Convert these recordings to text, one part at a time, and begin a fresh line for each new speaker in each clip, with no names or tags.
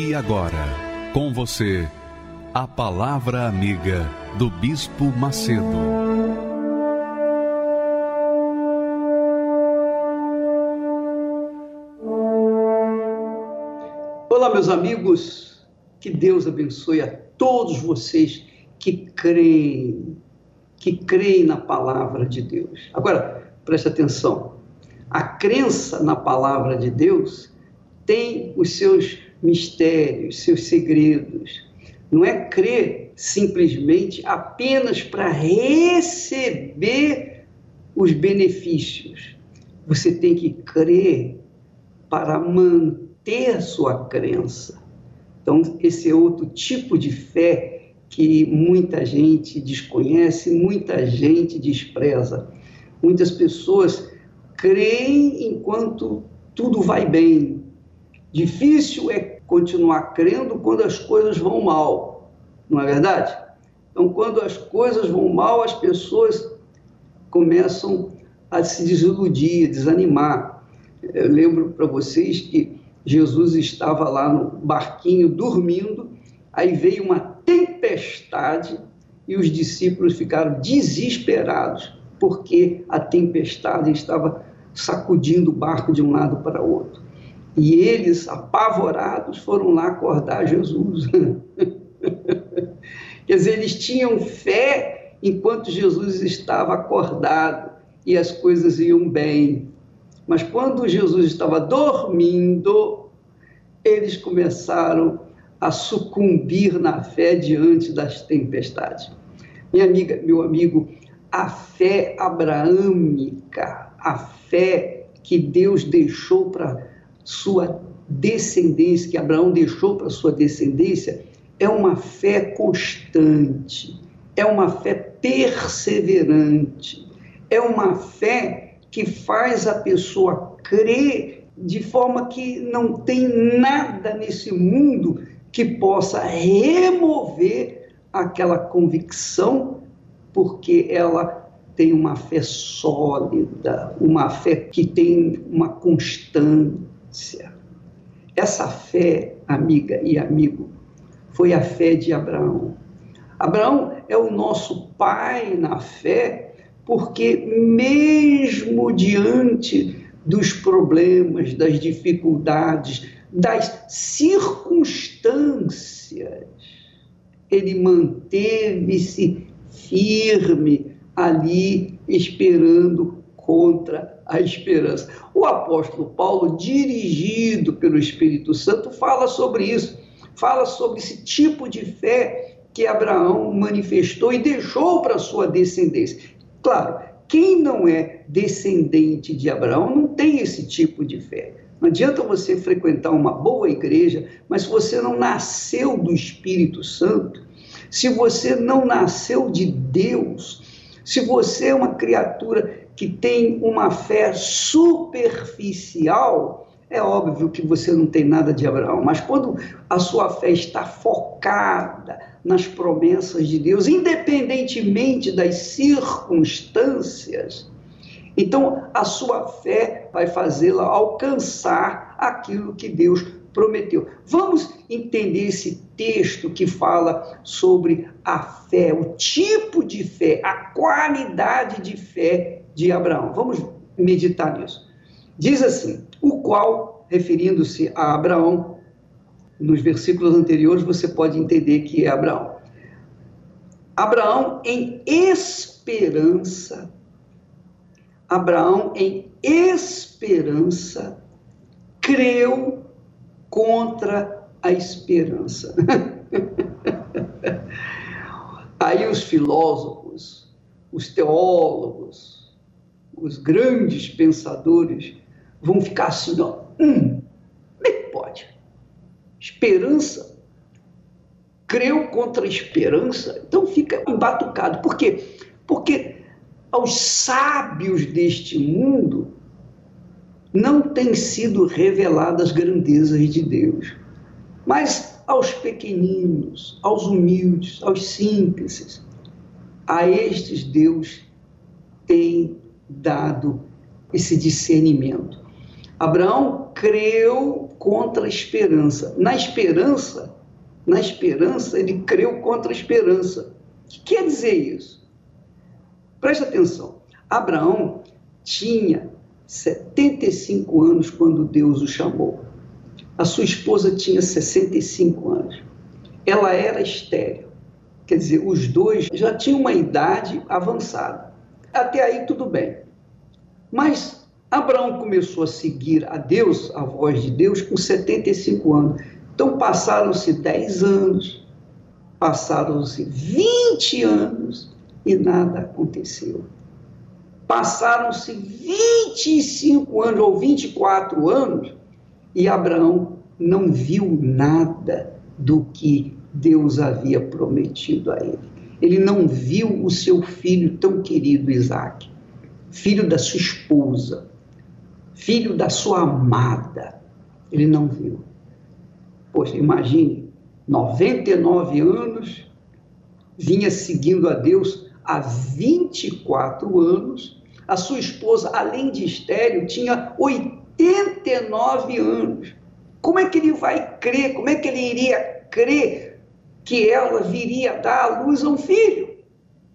E agora, com você, a Palavra Amiga do Bispo Macedo.
Olá, meus amigos, que Deus abençoe a todos vocês que creem, que creem na palavra de Deus. Agora, preste atenção: a crença na palavra de Deus tem os seus mistérios, seus segredos. Não é crer simplesmente apenas para receber os benefícios. Você tem que crer para manter a sua crença. Então, esse é outro tipo de fé que muita gente desconhece, muita gente despreza. Muitas pessoas creem enquanto tudo vai bem, Difícil é continuar crendo quando as coisas vão mal, não é verdade? Então, quando as coisas vão mal, as pessoas começam a se desiludir, desanimar. Eu lembro para vocês que Jesus estava lá no barquinho dormindo, aí veio uma tempestade e os discípulos ficaram desesperados porque a tempestade estava sacudindo o barco de um lado para outro. E eles, apavorados, foram lá acordar Jesus. Quer dizer, eles tinham fé enquanto Jesus estava acordado e as coisas iam bem. Mas quando Jesus estava dormindo, eles começaram a sucumbir na fé diante das tempestades. Minha amiga, meu amigo, a fé abraâmica, a fé que Deus deixou para sua descendência, que Abraão deixou para sua descendência, é uma fé constante, é uma fé perseverante, é uma fé que faz a pessoa crer de forma que não tem nada nesse mundo que possa remover aquela convicção, porque ela tem uma fé sólida, uma fé que tem uma essa fé, amiga e amigo, foi a fé de Abraão. Abraão é o nosso pai na fé, porque mesmo diante dos problemas, das dificuldades, das circunstâncias, ele manteve-se firme ali, esperando contra a esperança. O apóstolo Paulo, dirigido pelo Espírito Santo, fala sobre isso, fala sobre esse tipo de fé que Abraão manifestou e deixou para sua descendência. Claro, quem não é descendente de Abraão não tem esse tipo de fé. Não adianta você frequentar uma boa igreja, mas se você não nasceu do Espírito Santo, se você não nasceu de Deus, se você é uma criatura que tem uma fé superficial, é óbvio que você não tem nada de Abraão, mas quando a sua fé está focada nas promessas de Deus, independentemente das circunstâncias, então a sua fé vai fazê-la alcançar aquilo que Deus prometeu. Vamos entender esse texto que fala sobre a fé, o tipo de fé, a qualidade de fé de Abraão. Vamos meditar nisso. Diz assim: o qual, referindo-se a Abraão, nos versículos anteriores você pode entender que é Abraão. Abraão em esperança, Abraão em esperança, creu contra a esperança. Aí os filósofos, os teólogos, os grandes pensadores vão ficar assim, ó, hum, esperança. Creu contra a esperança, então fica embatucado. Por quê? Porque aos sábios deste mundo não têm sido reveladas grandezas de Deus, mas aos pequeninos, aos humildes, aos simples, a estes Deus tem dado esse discernimento. Abraão creu contra a esperança. Na esperança, na esperança, ele creu contra a esperança. O que quer dizer isso? Preste atenção. Abraão tinha 75 anos quando Deus o chamou. A sua esposa tinha 65 anos. Ela era estéril. Quer dizer, os dois já tinham uma idade avançada. Até aí tudo bem. Mas Abraão começou a seguir a Deus, a voz de Deus, com 75 anos. Então passaram-se 10 anos, passaram-se 20 anos e nada aconteceu. Passaram-se 25 anos ou 24 anos e Abraão não viu nada do que Deus havia prometido a ele. Ele não viu o seu filho tão querido Isaac, filho da sua esposa, filho da sua amada. Ele não viu. Poxa, imagine, 99 anos, vinha seguindo a Deus há 24 anos. A sua esposa, além de estéreo, tinha 89 anos. Como é que ele vai crer? Como é que ele iria crer que ela viria dar à luz a um filho?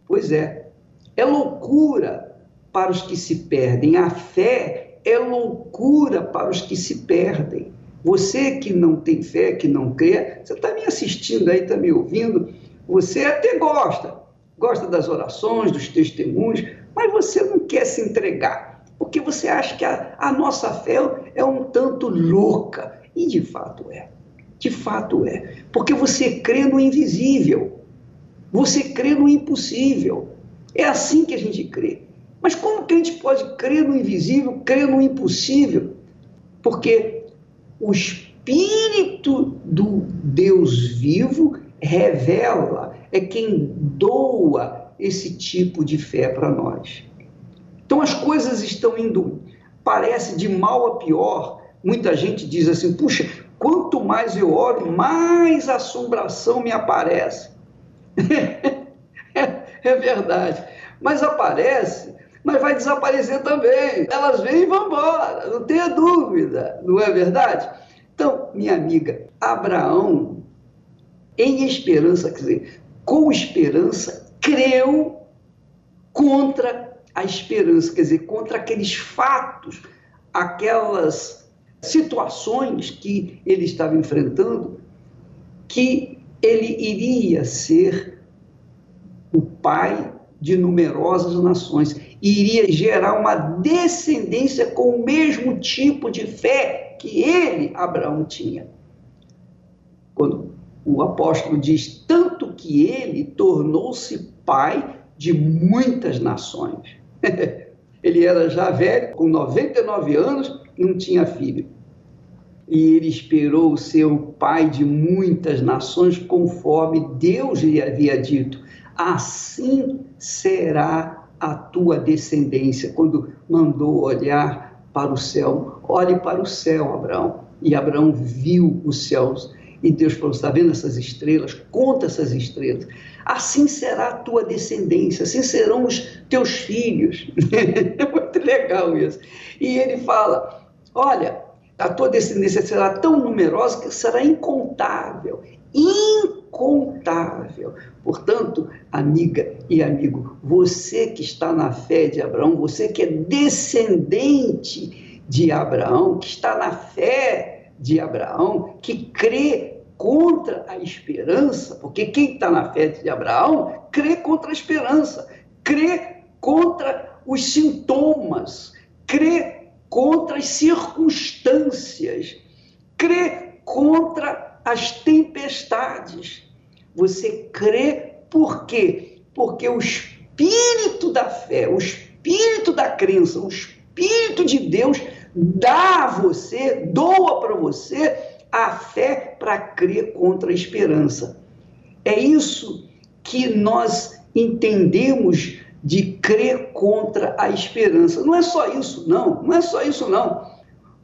Pois é, é loucura para os que se perdem. A fé é loucura para os que se perdem. Você que não tem fé, que não crê, você está me assistindo aí, está me ouvindo, você até gosta, gosta das orações, dos testemunhos, mas você não quer se entregar, porque você acha que a, a nossa fé é um tanto louca. E de fato é. De fato é. Porque você crê no invisível. Você crê no impossível. É assim que a gente crê. Mas como que a gente pode crer no invisível, crer no impossível? Porque o Espírito do Deus vivo revela, é quem doa esse tipo de fé para nós. Então as coisas estão indo, parece de mal a pior. Muita gente diz assim: puxa, quanto mais eu oro, mais assombração me aparece. é, é verdade. Mas aparece mas vai desaparecer também. Elas vêm e vão embora, não tenha dúvida, não é verdade? Então, minha amiga, Abraão, em esperança, quer dizer, com esperança, creu contra a esperança, quer dizer, contra aqueles fatos, aquelas situações que ele estava enfrentando, que ele iria ser o pai de numerosas nações iria gerar uma descendência com o mesmo tipo de fé que ele, Abraão, tinha. Quando o apóstolo diz tanto que ele tornou-se pai de muitas nações. ele era já velho, com 99 anos, não tinha filho. E ele esperou ser o pai de muitas nações, conforme Deus lhe havia dito. Assim será a tua descendência, quando mandou olhar para o céu. Olhe para o céu, Abraão. E Abraão viu os céus. E Deus falou: está vendo essas estrelas? Conta essas estrelas. Assim será a tua descendência, assim serão os teus filhos. é muito legal isso. E ele fala: olha, a tua descendência será tão numerosa que será incontável. Incontável. Portanto, amiga e amigo, você que está na fé de Abraão, você que é descendente de Abraão, que está na fé de Abraão, que crê contra a esperança, porque quem está na fé de Abraão crê contra a esperança, crê contra os sintomas, crê contra as circunstâncias, crê contra as tempestades. Você crê por quê? Porque o espírito da fé, o espírito da crença, o espírito de Deus dá a você, doa para você a fé para crer contra a esperança. É isso que nós entendemos de crer contra a esperança. Não é só isso, não. Não é só isso, não.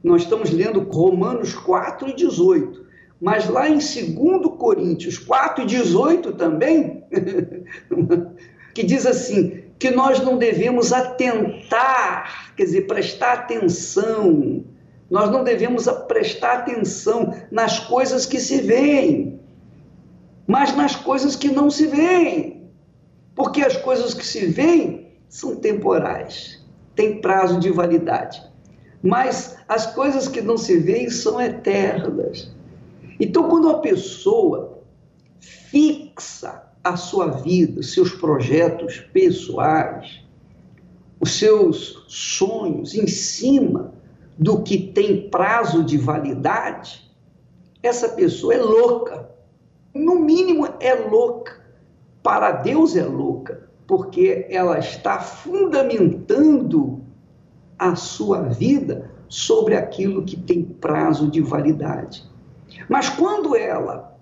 Nós estamos lendo Romanos 4 e 18. Mas lá em 2 Coríntios 4 e 18 também, que diz assim: que nós não devemos atentar, quer dizer, prestar atenção. Nós não devemos prestar atenção nas coisas que se veem, mas nas coisas que não se veem. Porque as coisas que se veem são temporais, têm prazo de validade. Mas as coisas que não se veem são eternas. Então, quando a pessoa fixa a sua vida, seus projetos pessoais, os seus sonhos em cima do que tem prazo de validade, essa pessoa é louca. No mínimo, é louca. Para Deus é louca, porque ela está fundamentando a sua vida sobre aquilo que tem prazo de validade. Mas quando ela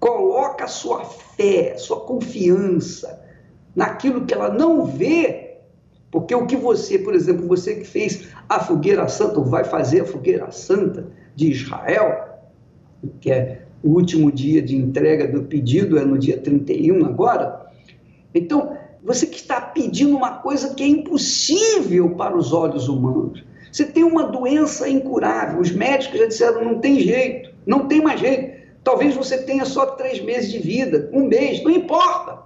coloca sua fé, sua confiança naquilo que ela não vê, porque o que você, por exemplo, você que fez a fogueira santa, ou vai fazer a fogueira santa de Israel, que é o último dia de entrega do pedido, é no dia 31 agora. Então, você que está pedindo uma coisa que é impossível para os olhos humanos. Você tem uma doença incurável, os médicos já disseram não tem jeito, não tem mais jeito. Talvez você tenha só três meses de vida, um mês, não importa.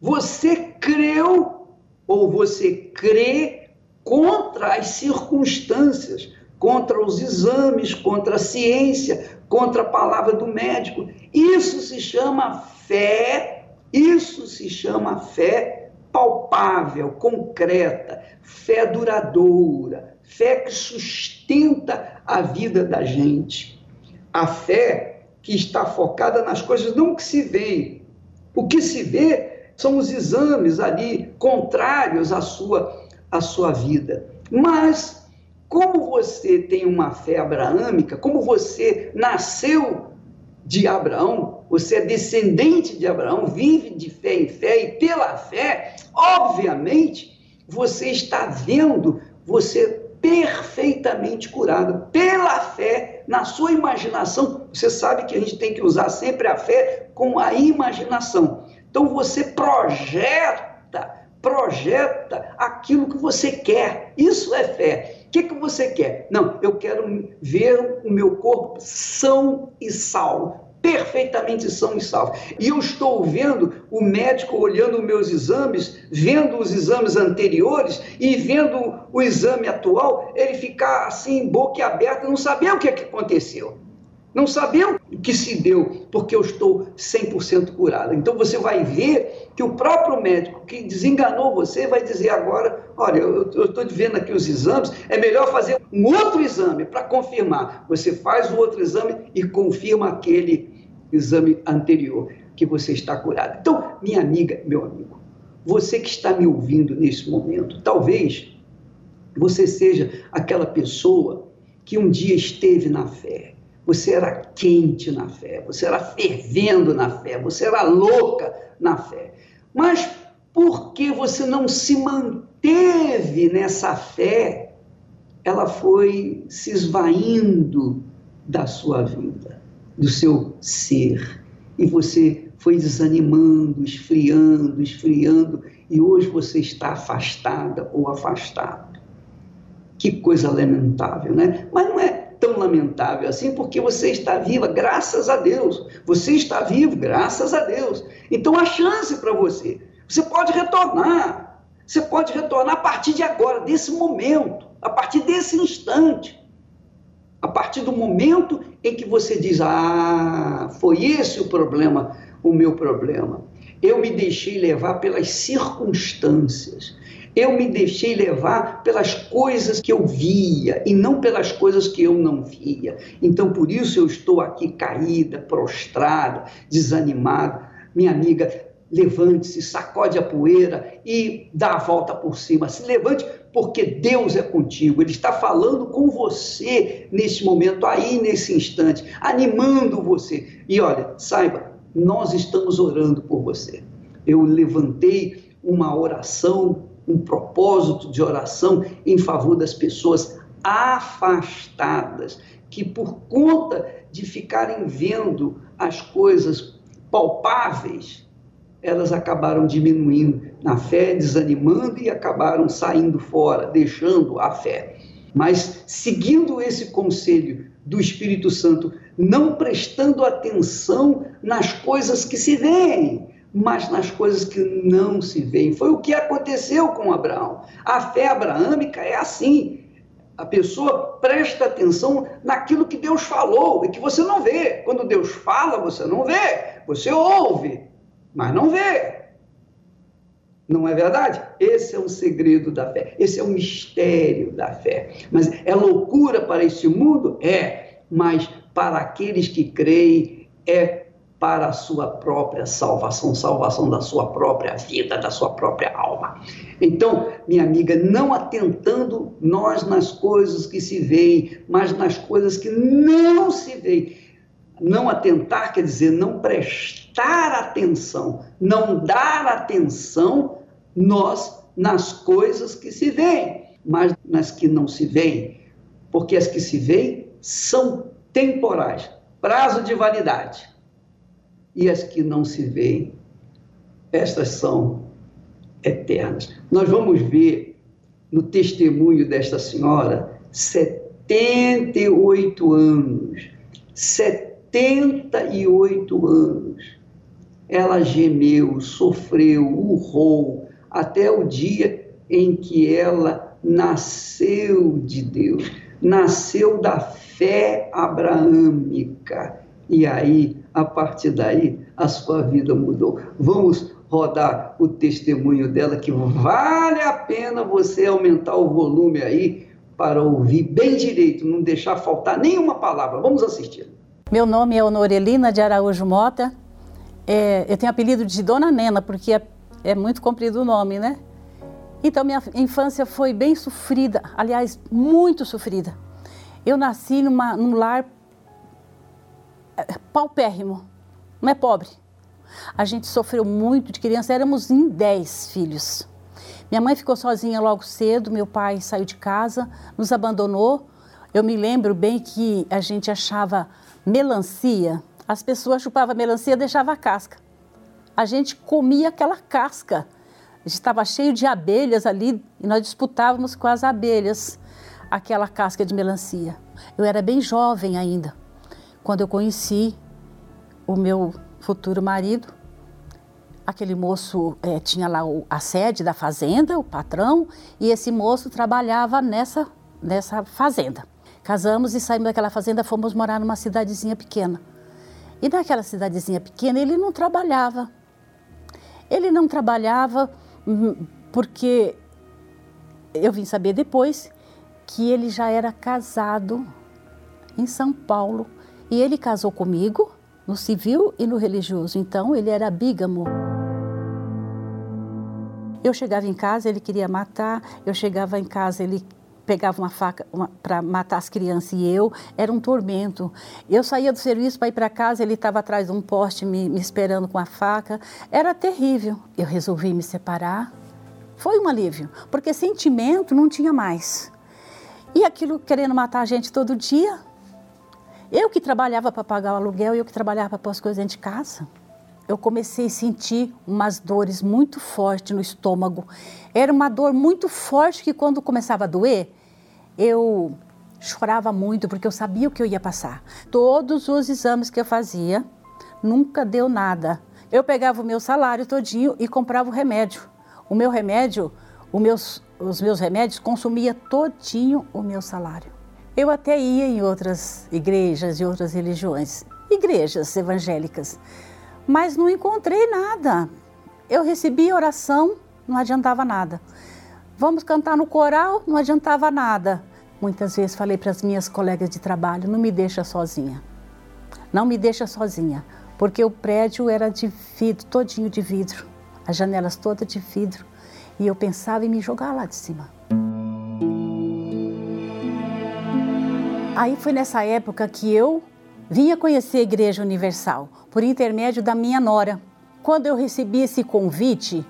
Você creu ou você crê contra as circunstâncias, contra os exames, contra a ciência, contra a palavra do médico. Isso se chama fé, isso se chama fé palpável, concreta, fé duradoura, fé que sustenta a vida da gente. A fé que está focada nas coisas não que se vê. O que se vê são os exames ali contrários à sua, à sua vida. Mas, como você tem uma fé abraâmica, como você nasceu de Abraão, você é descendente de Abraão, vive de fé em fé e pela fé, obviamente, você está vendo você perfeitamente curado pela fé, na sua imaginação. Você sabe que a gente tem que usar sempre a fé com a imaginação. Então você projeta, projeta aquilo que você quer. Isso é fé. O que, que você quer? Não, eu quero ver o meu corpo são e salvo perfeitamente são e salvos. E eu estou vendo o médico olhando meus exames, vendo os exames anteriores e vendo o exame atual, ele ficar assim, boca aberta, não saber o que, é que aconteceu. Não saber o que se deu, porque eu estou 100% curado. Então você vai ver que o próprio médico que desenganou você vai dizer agora: olha, eu estou vendo aqui os exames, é melhor fazer um outro exame para confirmar. Você faz o outro exame e confirma aquele exame anterior, que você está curado. Então, minha amiga, meu amigo, você que está me ouvindo nesse momento, talvez você seja aquela pessoa que um dia esteve na fé, você era quente na fé, você era fervendo na fé, você era louca na fé. Mas por que você não se manteve nessa fé? Ela foi se esvaindo da sua vida do seu ser. E você foi desanimando, esfriando, esfriando, e hoje você está afastada ou afastado. Que coisa lamentável, né? Mas não é tão lamentável assim, porque você está viva, graças a Deus. Você está vivo, graças a Deus. Então há chance para você. Você pode retornar. Você pode retornar a partir de agora, desse momento, a partir desse instante. A partir do momento em que você diz: Ah, foi esse o problema, o meu problema. Eu me deixei levar pelas circunstâncias. Eu me deixei levar pelas coisas que eu via e não pelas coisas que eu não via. Então, por isso eu estou aqui caída, prostrada, desanimada. Minha amiga, levante-se, sacode a poeira e dá a volta por cima. Se levante, porque Deus é contigo. Ele está falando com você nesse momento, aí nesse instante, animando você. E olha, saiba, nós estamos orando por você. Eu levantei uma oração, um propósito de oração em favor das pessoas afastadas, que por conta de ficarem vendo as coisas palpáveis, elas acabaram diminuindo na fé, desanimando e acabaram saindo fora, deixando a fé. Mas seguindo esse conselho do Espírito Santo, não prestando atenção nas coisas que se veem, mas nas coisas que não se veem. Foi o que aconteceu com Abraão. A fé abraâmica é assim. A pessoa presta atenção naquilo que Deus falou e que você não vê. Quando Deus fala, você não vê, você ouve, mas não vê. Não é verdade? Esse é o segredo da fé, esse é o mistério da fé. Mas é loucura para esse mundo? É, mas para aqueles que creem, é para a sua própria salvação, salvação da sua própria vida, da sua própria alma. Então, minha amiga, não atentando nós nas coisas que se veem, mas nas coisas que não se veem. Não atentar quer dizer não prestar atenção, não dar atenção nós nas coisas que se veem, mas nas que não se veem, porque as que se veem são temporais, prazo de validade e as que não se veem, estas são eternas. Nós vamos ver no testemunho desta senhora 78 anos. 78 anos. Ela gemeu, sofreu, urrou, até o dia em que ela nasceu de Deus, nasceu da fé abraâmica. E aí a partir daí a sua vida mudou. Vamos rodar o testemunho dela, que vale a pena você aumentar o volume aí para ouvir bem direito, não deixar faltar nenhuma palavra. Vamos assistir.
Meu nome é Honorelina de Araújo Mota. É, eu tenho apelido de Dona Nena, porque é, é muito comprido o nome, né? Então, minha infância foi bem sofrida, aliás, muito sofrida. Eu nasci numa, num lar paupérrimo, não é pobre. A gente sofreu muito de criança, éramos em 10 filhos. Minha mãe ficou sozinha logo cedo, meu pai saiu de casa, nos abandonou. Eu me lembro bem que a gente achava melancia, as pessoas chupavam melancia e deixavam a casca. A gente comia aquela casca. Estava cheio de abelhas ali e nós disputávamos com as abelhas aquela casca de melancia. Eu era bem jovem ainda quando eu conheci o meu futuro marido. Aquele moço é, tinha lá a sede da fazenda, o patrão, e esse moço trabalhava nessa, nessa fazenda. Casamos e saímos daquela fazenda, fomos morar numa cidadezinha pequena. E naquela cidadezinha pequena ele não trabalhava. Ele não trabalhava hum, porque eu vim saber depois que ele já era casado em São Paulo e ele casou comigo no civil e no religioso, então ele era bígamo. Eu chegava em casa, ele queria matar, eu chegava em casa, ele pegava uma faca para matar as crianças e eu, era um tormento. Eu saía do serviço para ir para casa, ele estava atrás de um poste me, me esperando com a faca, era terrível. Eu resolvi me separar, foi um alívio, porque sentimento não tinha mais. E aquilo querendo matar a gente todo dia, eu que trabalhava para pagar o aluguel, eu que trabalhava para pôr as coisas dentro de casa, eu comecei a sentir umas dores muito fortes no estômago. Era uma dor muito forte que quando começava a doer, eu chorava muito porque eu sabia o que eu ia passar. Todos os exames que eu fazia, nunca deu nada. Eu pegava o meu salário todinho e comprava o remédio. O meu remédio, meus, os meus remédios consumia todinho o meu salário. Eu até ia em outras igrejas e outras religiões, igrejas evangélicas, mas não encontrei nada. Eu recebi oração, não adiantava nada. Vamos cantar no coral, não adiantava nada. Muitas vezes falei para as minhas colegas de trabalho: não me deixa sozinha. Não me deixa sozinha. porque o prédio era de vidro, todinho de vidro, as janelas todas de vidro, e eu pensava em me jogar lá de cima. Aí foi nessa época que eu vinha conhecer a Igreja Universal, por intermédio da minha nora. Quando eu recebi esse convite,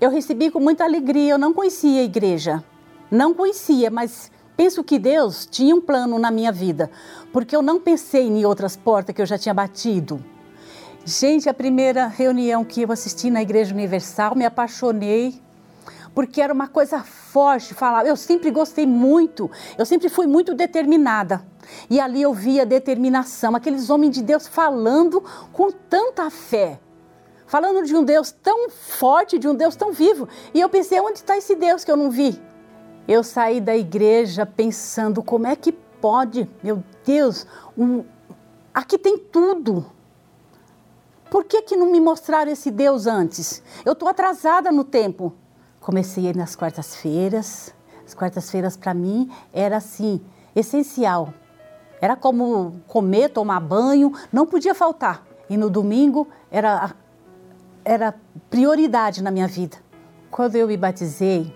eu recebi com muita alegria. Eu não conhecia a igreja, não conhecia, mas penso que Deus tinha um plano na minha vida, porque eu não pensei em outras portas que eu já tinha batido. Gente, a primeira reunião que eu assisti na Igreja Universal, me apaixonei, porque era uma coisa forte, falar. Eu sempre gostei muito, eu sempre fui muito determinada. E ali eu via determinação, aqueles homens de Deus falando com tanta fé, falando de um Deus tão forte, de um Deus tão vivo. E eu pensei, onde está esse Deus que eu não vi? Eu saí da igreja pensando, como é que pode, meu Deus, um, aqui tem tudo. Por que, que não me mostraram esse Deus antes? Eu estou atrasada no tempo. Comecei nas quartas-feiras. As quartas-feiras para mim era assim, essencial. Era como comer, tomar banho, não podia faltar. E no domingo era, era prioridade na minha vida. Quando eu me batizei,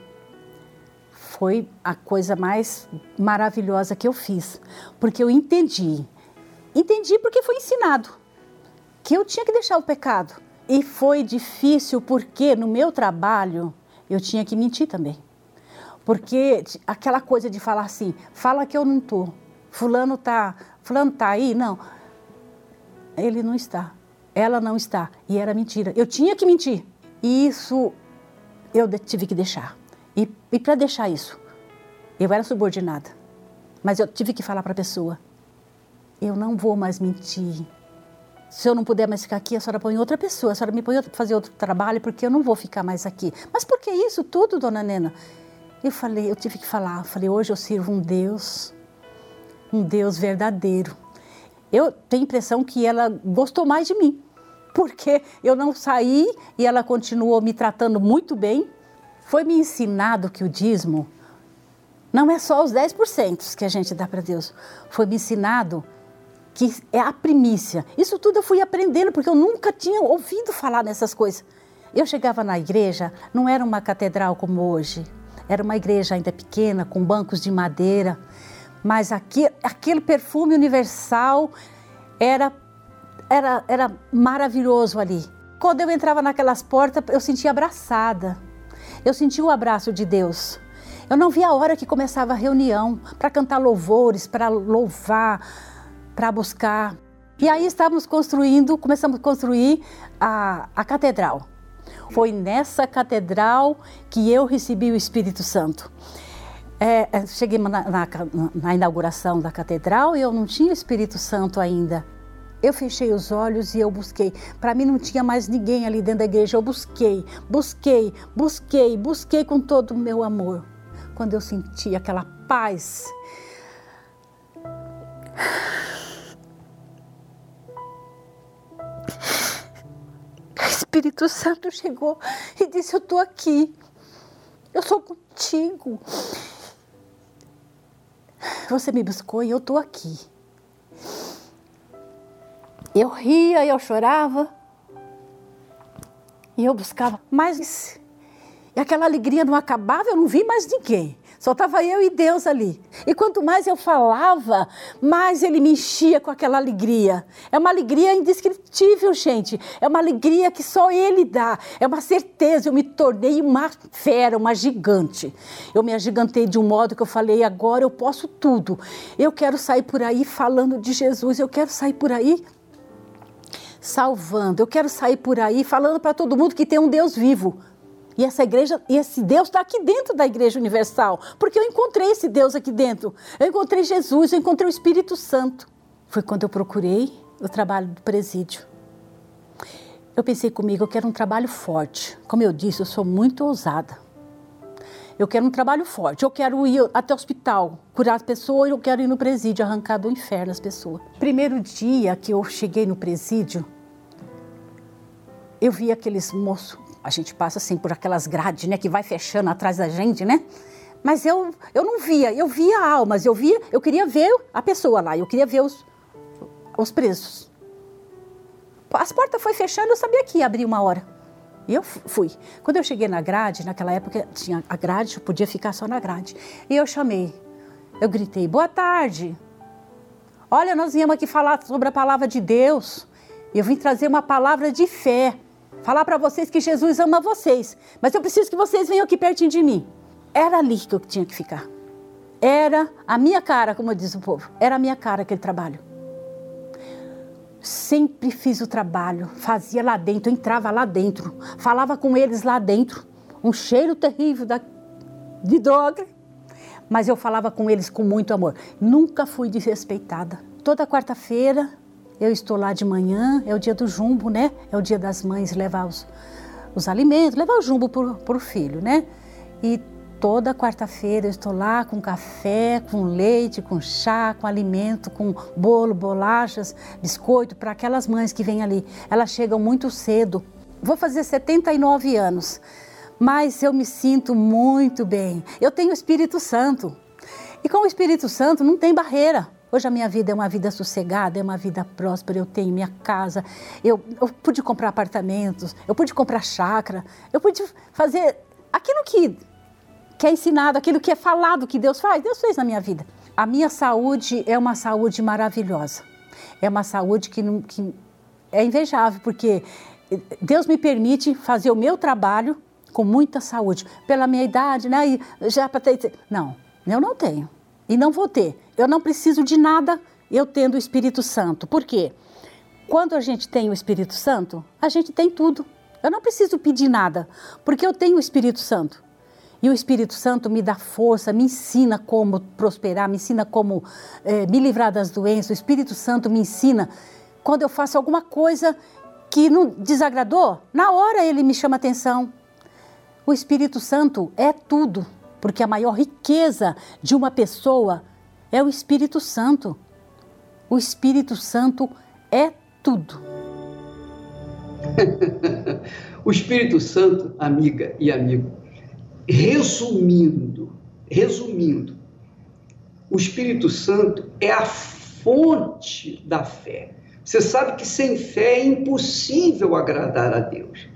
foi a coisa mais maravilhosa que eu fiz, porque eu entendi. Entendi porque foi ensinado que eu tinha que deixar o pecado. E foi difícil porque no meu trabalho eu tinha que mentir também. Porque aquela coisa de falar assim, fala que eu não tô. Fulano tá, fulano tá aí, não. Ele não está. Ela não está. E era mentira. Eu tinha que mentir. E isso eu tive que deixar. E, e para deixar isso, eu era subordinada. Mas eu tive que falar para a pessoa: eu não vou mais mentir. Se eu não puder mais ficar aqui, a senhora põe outra pessoa, a senhora me põe para fazer outro trabalho, porque eu não vou ficar mais aqui. Mas por que isso tudo, dona Nena? Eu falei, eu tive que falar, eu falei, hoje eu sirvo um Deus, um Deus verdadeiro. Eu tenho a impressão que ela gostou mais de mim, porque eu não saí e ela continuou me tratando muito bem. Foi me ensinado que o dízimo não é só os 10% que a gente dá para Deus. Foi me ensinado que é a primícia. Isso tudo eu fui aprendendo, porque eu nunca tinha ouvido falar nessas coisas. Eu chegava na igreja, não era uma catedral como hoje, era uma igreja ainda pequena, com bancos de madeira, mas aquele perfume universal era, era, era maravilhoso ali. Quando eu entrava naquelas portas, eu sentia abraçada, eu sentia o abraço de Deus. Eu não via a hora que começava a reunião para cantar louvores, para louvar, para buscar. E aí estávamos construindo, começamos a construir a, a catedral. Foi nessa catedral que eu recebi o Espírito Santo. É, é cheguei na, na, na inauguração da catedral e eu não tinha Espírito Santo ainda. Eu fechei os olhos e eu busquei. Para mim não tinha mais ninguém ali dentro da igreja. Eu busquei, busquei, busquei, busquei com todo o meu amor. Quando eu senti aquela paz Espírito Santo chegou e disse: Eu estou aqui, eu sou contigo. Você me buscou e eu estou aqui. Eu ria, eu chorava e eu buscava, mas e aquela alegria não acabava, eu não vi mais ninguém. Só estava eu e Deus ali. E quanto mais eu falava, mais ele me enchia com aquela alegria. É uma alegria indescritível, gente. É uma alegria que só ele dá. É uma certeza. Eu me tornei uma fera, uma gigante. Eu me agigantei de um modo que eu falei: agora eu posso tudo. Eu quero sair por aí falando de Jesus. Eu quero sair por aí salvando. Eu quero sair por aí falando para todo mundo que tem um Deus vivo. E essa igreja, e esse Deus está aqui dentro da Igreja Universal, porque eu encontrei esse Deus aqui dentro. Eu encontrei Jesus, eu encontrei o Espírito Santo. Foi quando eu procurei o trabalho do presídio. Eu pensei comigo, eu quero um trabalho forte. Como eu disse, eu sou muito ousada. Eu quero um trabalho forte. Eu quero ir até o hospital, curar as pessoas, eu quero ir no presídio, arrancar do inferno as pessoas. Primeiro dia que eu cheguei no presídio, eu vi aqueles moços a gente passa assim por aquelas grades, né, que vai fechando atrás da gente, né? Mas eu, eu não via, eu via almas, eu via, eu queria ver a pessoa lá, eu queria ver os, os presos. as portas foi fechando, eu sabia que ia abrir uma hora. E eu fui. Quando eu cheguei na grade, naquela época tinha a grade, eu podia ficar só na grade. E eu chamei, eu gritei: Boa tarde. Olha, nós viemos aqui falar sobre a palavra de Deus. Eu vim trazer uma palavra de fé. Falar para vocês que Jesus ama vocês. Mas eu preciso que vocês venham aqui pertinho de mim. Era ali que eu tinha que ficar. Era a minha cara, como diz o povo. Era a minha cara aquele trabalho. Sempre fiz o trabalho, fazia lá dentro, entrava lá dentro, falava com eles lá dentro. Um cheiro terrível da, de droga, mas eu falava com eles com muito amor. Nunca fui desrespeitada. Toda quarta-feira eu estou lá de manhã, é o dia do jumbo, né? É o dia das mães levar os, os alimentos, levar o jumbo para o filho, né? E toda quarta-feira eu estou lá com café, com leite, com chá, com alimento, com bolo, bolachas, biscoito para aquelas mães que vêm ali. Elas chegam muito cedo. Vou fazer 79 anos, mas eu me sinto muito bem. Eu tenho o Espírito Santo. E com o Espírito Santo não tem barreira. Hoje a minha vida é uma vida sossegada, é uma vida próspera. Eu tenho minha casa, eu, eu pude comprar apartamentos, eu pude comprar chácara, eu pude fazer aquilo que que é ensinado, aquilo que é falado que Deus faz, Deus fez na minha vida. A minha saúde é uma saúde maravilhosa. É uma saúde que, que é invejável, porque Deus me permite fazer o meu trabalho com muita saúde. Pela minha idade, né? E já para ter. Não, eu não tenho. E não vou ter. Eu não preciso de nada eu tendo o Espírito Santo. Por quê? Quando a gente tem o Espírito Santo, a gente tem tudo. Eu não preciso pedir nada, porque eu tenho o Espírito Santo. E o Espírito Santo me dá força, me ensina como prosperar, me ensina como eh, me livrar das doenças. O Espírito Santo me ensina quando eu faço alguma coisa que não desagradou, na hora ele me chama atenção. O Espírito Santo é tudo, porque a maior riqueza de uma pessoa é o Espírito Santo. O Espírito Santo é tudo.
o Espírito Santo, amiga e amigo, Resumindo, resumindo, o Espírito Santo é a fonte da fé. Você sabe que sem fé é impossível agradar a Deus.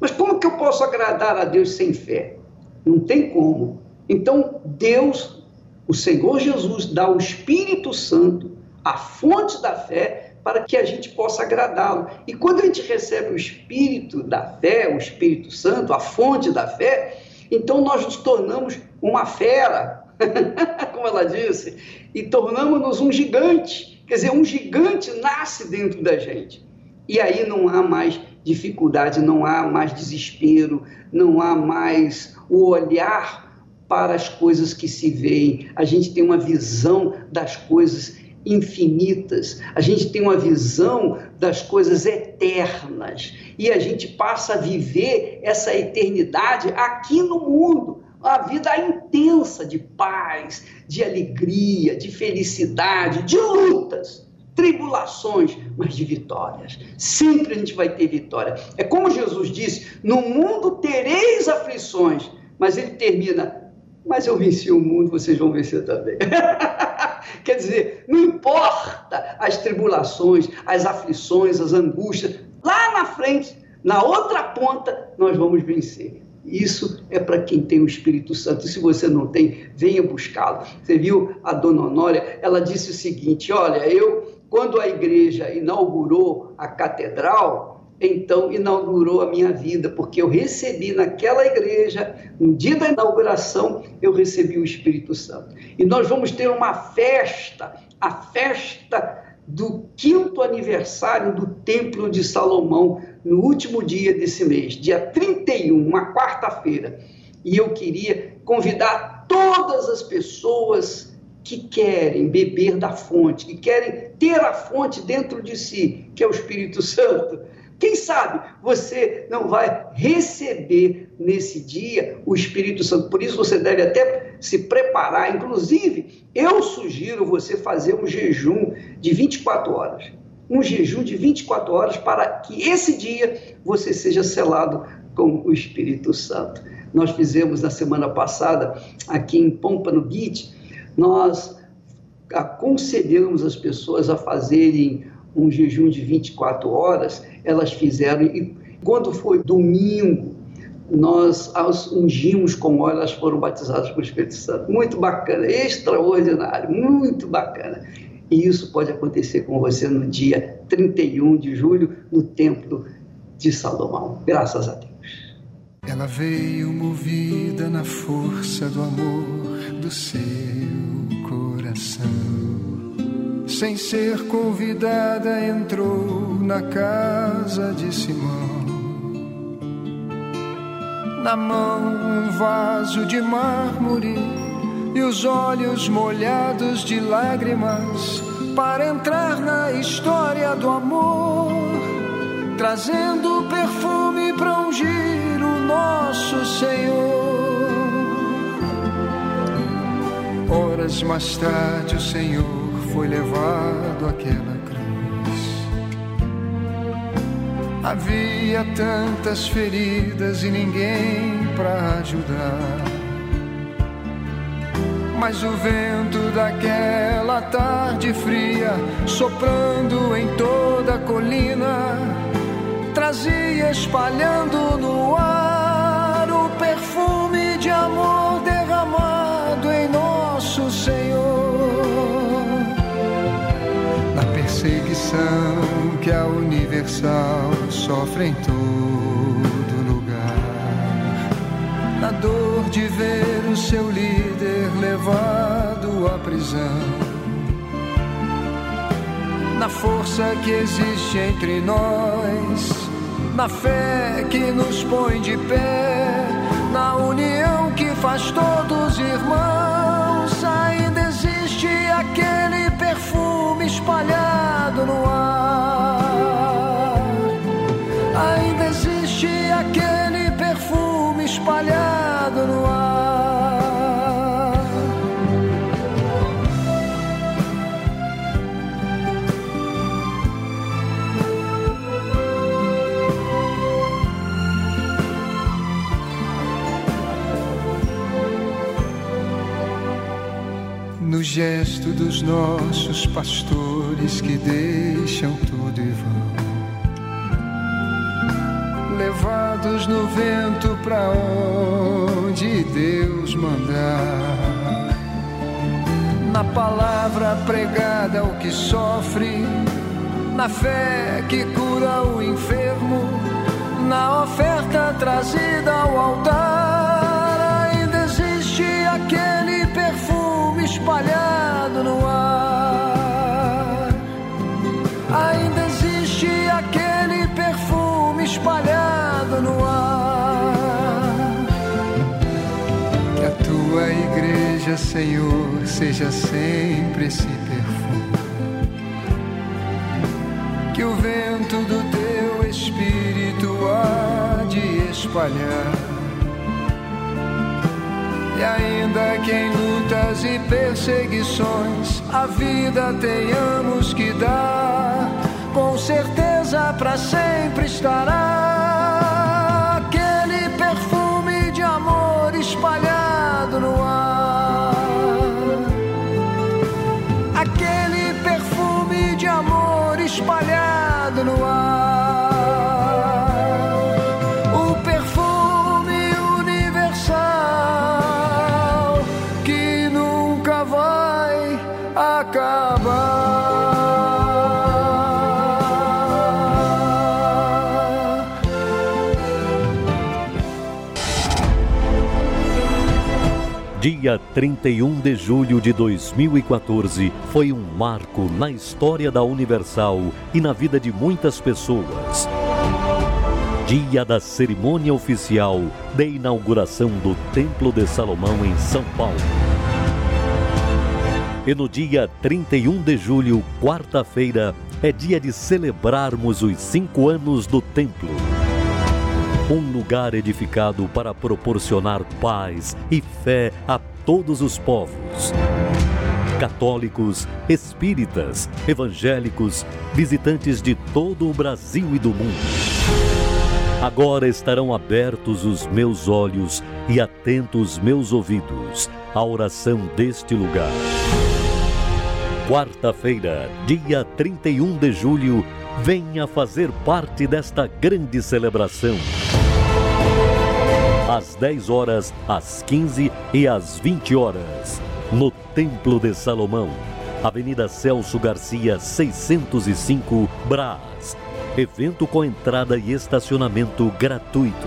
Mas como que eu posso agradar a Deus sem fé? Não tem como. Então, Deus, o Senhor Jesus, dá o Espírito Santo, a fonte da fé, para que a gente possa agradá-lo. E quando a gente recebe o Espírito da fé, o Espírito Santo, a fonte da fé, então nós nos tornamos uma fera, como ela disse, e tornamos-nos um gigante. Quer dizer, um gigante nasce dentro da gente. E aí não há mais dificuldade, não há mais desespero, não há mais o olhar para as coisas que se veem. A gente tem uma visão das coisas infinitas, a gente tem uma visão das coisas eternas e a gente passa a viver essa eternidade aqui no mundo. Uma vida intensa de paz, de alegria, de felicidade, de lutas, tribulações, mas de vitórias. Sempre a gente vai ter vitória. É como Jesus disse: no mundo tereis aflições, mas ele termina: mas eu venci o mundo, vocês vão vencer também. Quer dizer, não importa as tribulações, as aflições, as angústias, lá na frente, na outra ponta, nós vamos vencer. Isso é para quem tem o Espírito Santo. Se você não tem, venha buscá-lo. Você viu a dona Honória? Ela disse o seguinte: Olha, eu, quando a igreja inaugurou a catedral, então inaugurou a minha vida, porque eu recebi naquela igreja, no dia da inauguração, eu recebi o Espírito Santo. E nós vamos ter uma festa, a festa do quinto aniversário do Templo de Salomão, no último dia desse mês, dia 31, uma quarta-feira. E eu queria convidar todas as pessoas que querem beber da fonte, que querem ter a fonte dentro de si, que é o Espírito Santo, quem sabe você não vai receber nesse dia o Espírito Santo. Por isso você deve até se preparar. Inclusive, eu sugiro você fazer um jejum de 24 horas. Um jejum de 24 horas para que esse dia você seja selado com o Espírito Santo. Nós fizemos na semana passada, aqui em Pompano Beach, nós aconselhamos as pessoas a fazerem um jejum de 24 horas, elas fizeram, e quando foi domingo, nós as ungimos com óleo, elas foram batizadas pelo Espírito Santo. Muito bacana, extraordinário, muito bacana. E isso pode acontecer com você no dia 31 de julho, no Templo de Salomão. Graças a Deus.
Ela veio movida na força do amor do seu coração. Sem ser convidada, entrou na casa de Simão. Na mão, um vaso de mármore e os olhos molhados de lágrimas para entrar na história do amor, trazendo perfume para ungir nosso Senhor. Horas mais tarde, o Senhor foi levado àquela cruz. Havia tantas feridas e ninguém para ajudar. Mas o vento daquela tarde fria, soprando em toda a colina, trazia espalhando no ar perseguição que a Universal sofre em todo lugar, na dor de ver o seu líder levado à prisão. Na força que existe entre nós, na fé que nos põe de pé, na união que faz todos irmãos. Ainda existe aquele perfume espalhado no ar. Ainda existe aquele perfume espalhado no ar. no gesto dos nossos pastores que deixam tudo e vão, levados no vento para onde Deus mandar. Na palavra pregada ao que sofre, na fé que cura o enfermo, na oferta trazida ao altar, ainda existe aquele perfume espalhado no ar. Igreja, Senhor, seja sempre esse perfume. Que o vento do teu espírito há de espalhar. E ainda que em lutas e perseguições a vida tenhamos que dar, com certeza para sempre estará aquele perfume de amor espalhado no ar.
Dia 31 de julho de 2014 foi um marco na história da Universal e na vida de muitas pessoas. Dia da cerimônia oficial de inauguração do Templo de Salomão em São Paulo. E no dia 31 de julho, quarta-feira, é dia de celebrarmos os cinco anos do templo. Um lugar edificado para proporcionar paz e fé a todos os povos. Católicos, espíritas, evangélicos, visitantes de todo o Brasil e do mundo. Agora estarão abertos os meus olhos e atentos meus ouvidos à oração deste lugar. Quarta-feira, dia 31 de julho, venha fazer parte desta grande celebração. Às 10 horas, às 15 e às 20 horas, no Templo de Salomão, Avenida Celso Garcia, 605, Brás. Evento com entrada e estacionamento gratuitos.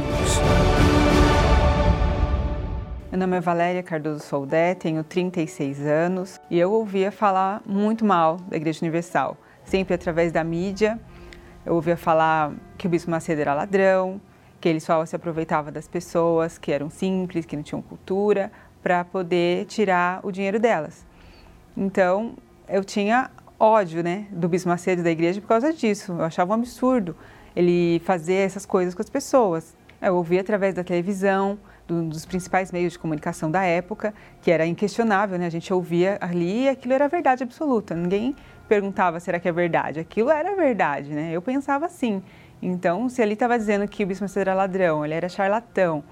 Meu nome é Valéria Cardoso Soldé, tenho 36 anos e eu ouvia falar muito mal da Igreja Universal, sempre através da mídia. Eu ouvia falar que o Bispo Macedo era ladrão, que ele só se aproveitava das pessoas que eram simples, que não tinham cultura, para poder tirar o dinheiro delas. Então, eu tinha ódio né, do Bispo Macedo da igreja por causa disso. Eu achava um absurdo ele fazer essas coisas com as pessoas. Eu ouvia através da televisão, do, dos principais meios de comunicação da época, que era inquestionável, né? A gente ouvia ali e aquilo era verdade absoluta. Ninguém perguntava será que é verdade. Aquilo era verdade, né? Eu pensava assim. Então, se ele estava dizendo que o Bispo Macedo era ladrão, ele era charlatão,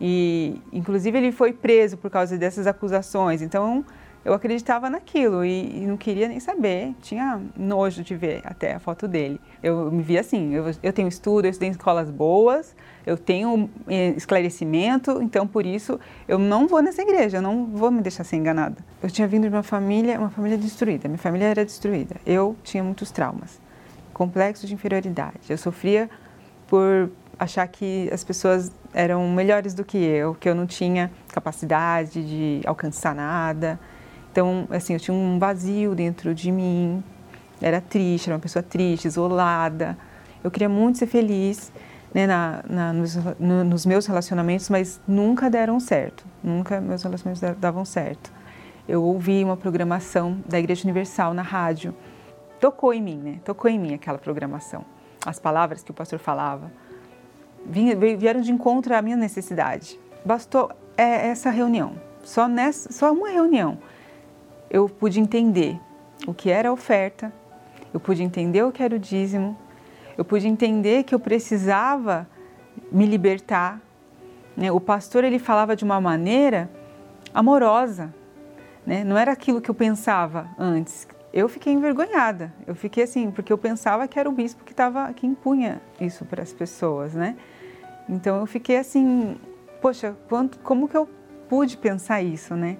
e inclusive ele foi preso por causa dessas acusações. Então, eu acreditava naquilo e, e, não queria nem saber, tinha nojo de ver até a foto dele. Eu me via assim, eu, eu tenho estudo, eu estudei em escolas boas, eu tenho eh, esclarecimento, então por isso eu não vou nessa igreja, eu não vou me deixar ser enganada. Eu tinha vindo de uma família, uma família destruída, minha família era destruída. Eu tinha muitos traumas, complexo de inferioridade. Eu sofria por achar que as pessoas eram melhores do que eu, que eu não tinha capacidade de alcançar nada então, assim, eu tinha um vazio dentro de mim, era triste, era uma pessoa triste, isolada. Eu queria muito ser feliz né, na, na nos, no, nos, meus relacionamentos, mas nunca deram certo, nunca meus relacionamentos davam certo. Eu ouvi uma programação da Igreja Universal na rádio, tocou em mim, né? Tocou em mim aquela programação. As palavras que o pastor falava vieram de encontro à minha necessidade. Bastou é, essa reunião, só, nessa, só uma reunião eu pude entender o que era a oferta, eu pude entender o que era o dízimo, eu pude entender que eu precisava me libertar. Né? O pastor ele falava de uma maneira amorosa, né? não era aquilo que eu pensava antes. Eu fiquei envergonhada, eu fiquei assim, porque eu pensava que era o bispo que, tava, que impunha isso para as pessoas, né? Então eu fiquei assim, poxa, quanto, como que eu pude pensar isso, né?